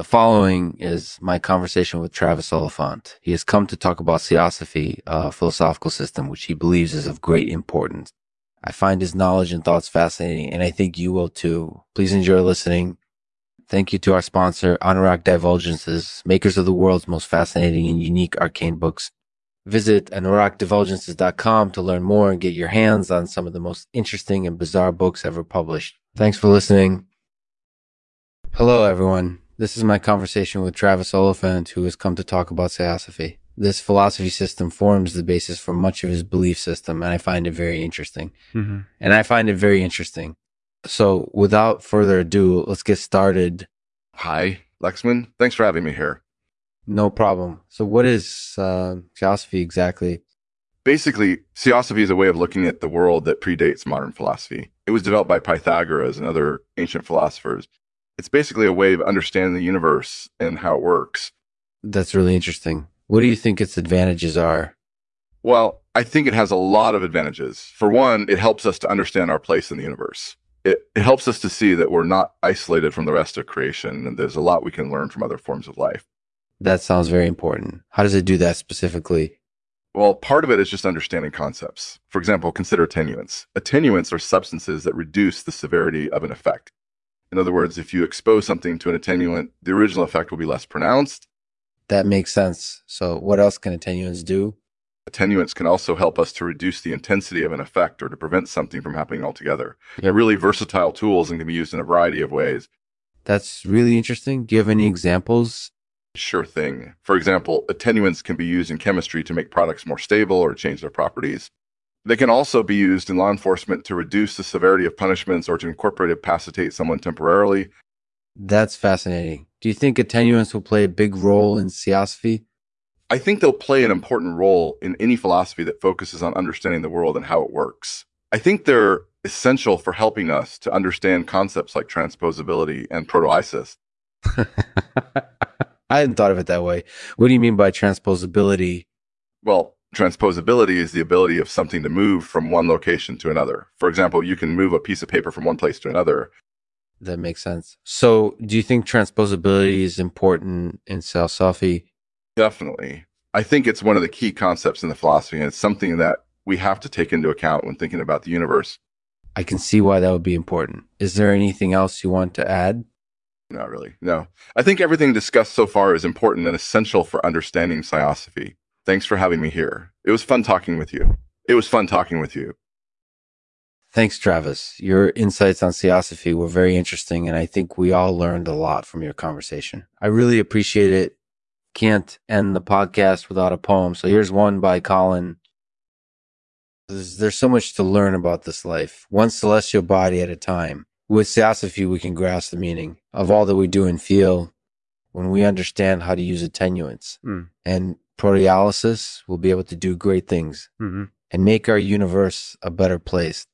The following is my conversation with Travis Oliphant. He has come to talk about theosophy, a philosophical system which he believes is of great importance. I find his knowledge and thoughts fascinating, and I think you will too. Please enjoy listening. Thank you to our sponsor, Anorak Divulgences, makers of the world's most fascinating and unique arcane books. Visit anorakdivulgences.com to learn more and get your hands on some of the most interesting and bizarre books ever published. Thanks for listening. Hello, everyone. This is my conversation with Travis Oliphant, who has come to talk about theosophy. This philosophy system forms the basis for much of his belief system, and I find it very interesting. Mm-hmm. And I find it very interesting. So, without further ado, let's get started. Hi, Lexman. Thanks for having me here. No problem. So, what is uh, theosophy exactly? Basically, theosophy is a way of looking at the world that predates modern philosophy. It was developed by Pythagoras and other ancient philosophers. It's basically a way of understanding the universe and how it works. That's really interesting. What do you think its advantages are? Well, I think it has a lot of advantages. For one, it helps us to understand our place in the universe. It, it helps us to see that we're not isolated from the rest of creation and there's a lot we can learn from other forms of life. That sounds very important. How does it do that specifically? Well, part of it is just understanding concepts. For example, consider attenuants. Attenuants are substances that reduce the severity of an effect. In other words, if you expose something to an attenuant, the original effect will be less pronounced. That makes sense. So, what else can attenuants do? Attenuants can also help us to reduce the intensity of an effect or to prevent something from happening altogether. They're really versatile tools and can be used in a variety of ways. That's really interesting. Do you have any examples? Sure thing. For example, attenuants can be used in chemistry to make products more stable or change their properties. They can also be used in law enforcement to reduce the severity of punishments or to incorporate incapacitate someone temporarily. That's fascinating. Do you think attenuants will play a big role in theosophy? I think they'll play an important role in any philosophy that focuses on understanding the world and how it works. I think they're essential for helping us to understand concepts like transposability and proteolysis. I hadn't thought of it that way. What do you mean by transposability? Well, transposability is the ability of something to move from one location to another. For example, you can move a piece of paper from one place to another. That makes sense. So, do you think transposability is important in philosophy? Definitely. I think it's one of the key concepts in the philosophy, and it's something that we have to take into account when thinking about the universe. I can see why that would be important. Is there anything else you want to add? Not really. No. I think everything discussed so far is important and essential for understanding theosophy. Thanks for having me here. It was fun talking with you. It was fun talking with you. Thanks, Travis. Your insights on theosophy were very interesting, and I think we all learned a lot from your conversation. I really appreciate it. Can't end the podcast without a poem. So here's one by Collen. There's, there's so much to learn about this life, one celestial body at a time. With theosophy, we can grasp the meaning of all that we do and feel when we understand how to use attenuants. Mm. And proteolysis will be able to do great things Mm-hmm. and make our universe a better place.